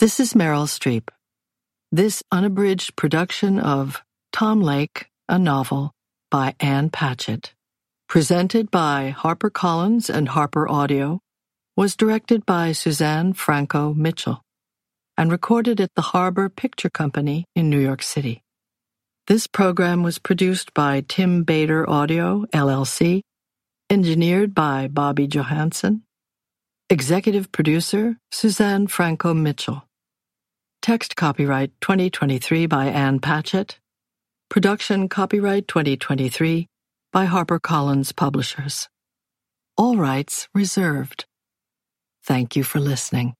This is Meryl Streep. This unabridged production of Tom Lake, a novel by Ann Patchett, presented by HarperCollins and Harper Audio, was directed by Suzanne Franco Mitchell and recorded at the Harbor Picture Company in New York City. This program was produced by Tim Bader Audio, LLC, engineered by Bobby Johansen, executive producer Suzanne Franco Mitchell. Text copyright 2023 by Ann Patchett. Production copyright 2023 by HarperCollins Publishers. All rights reserved. Thank you for listening.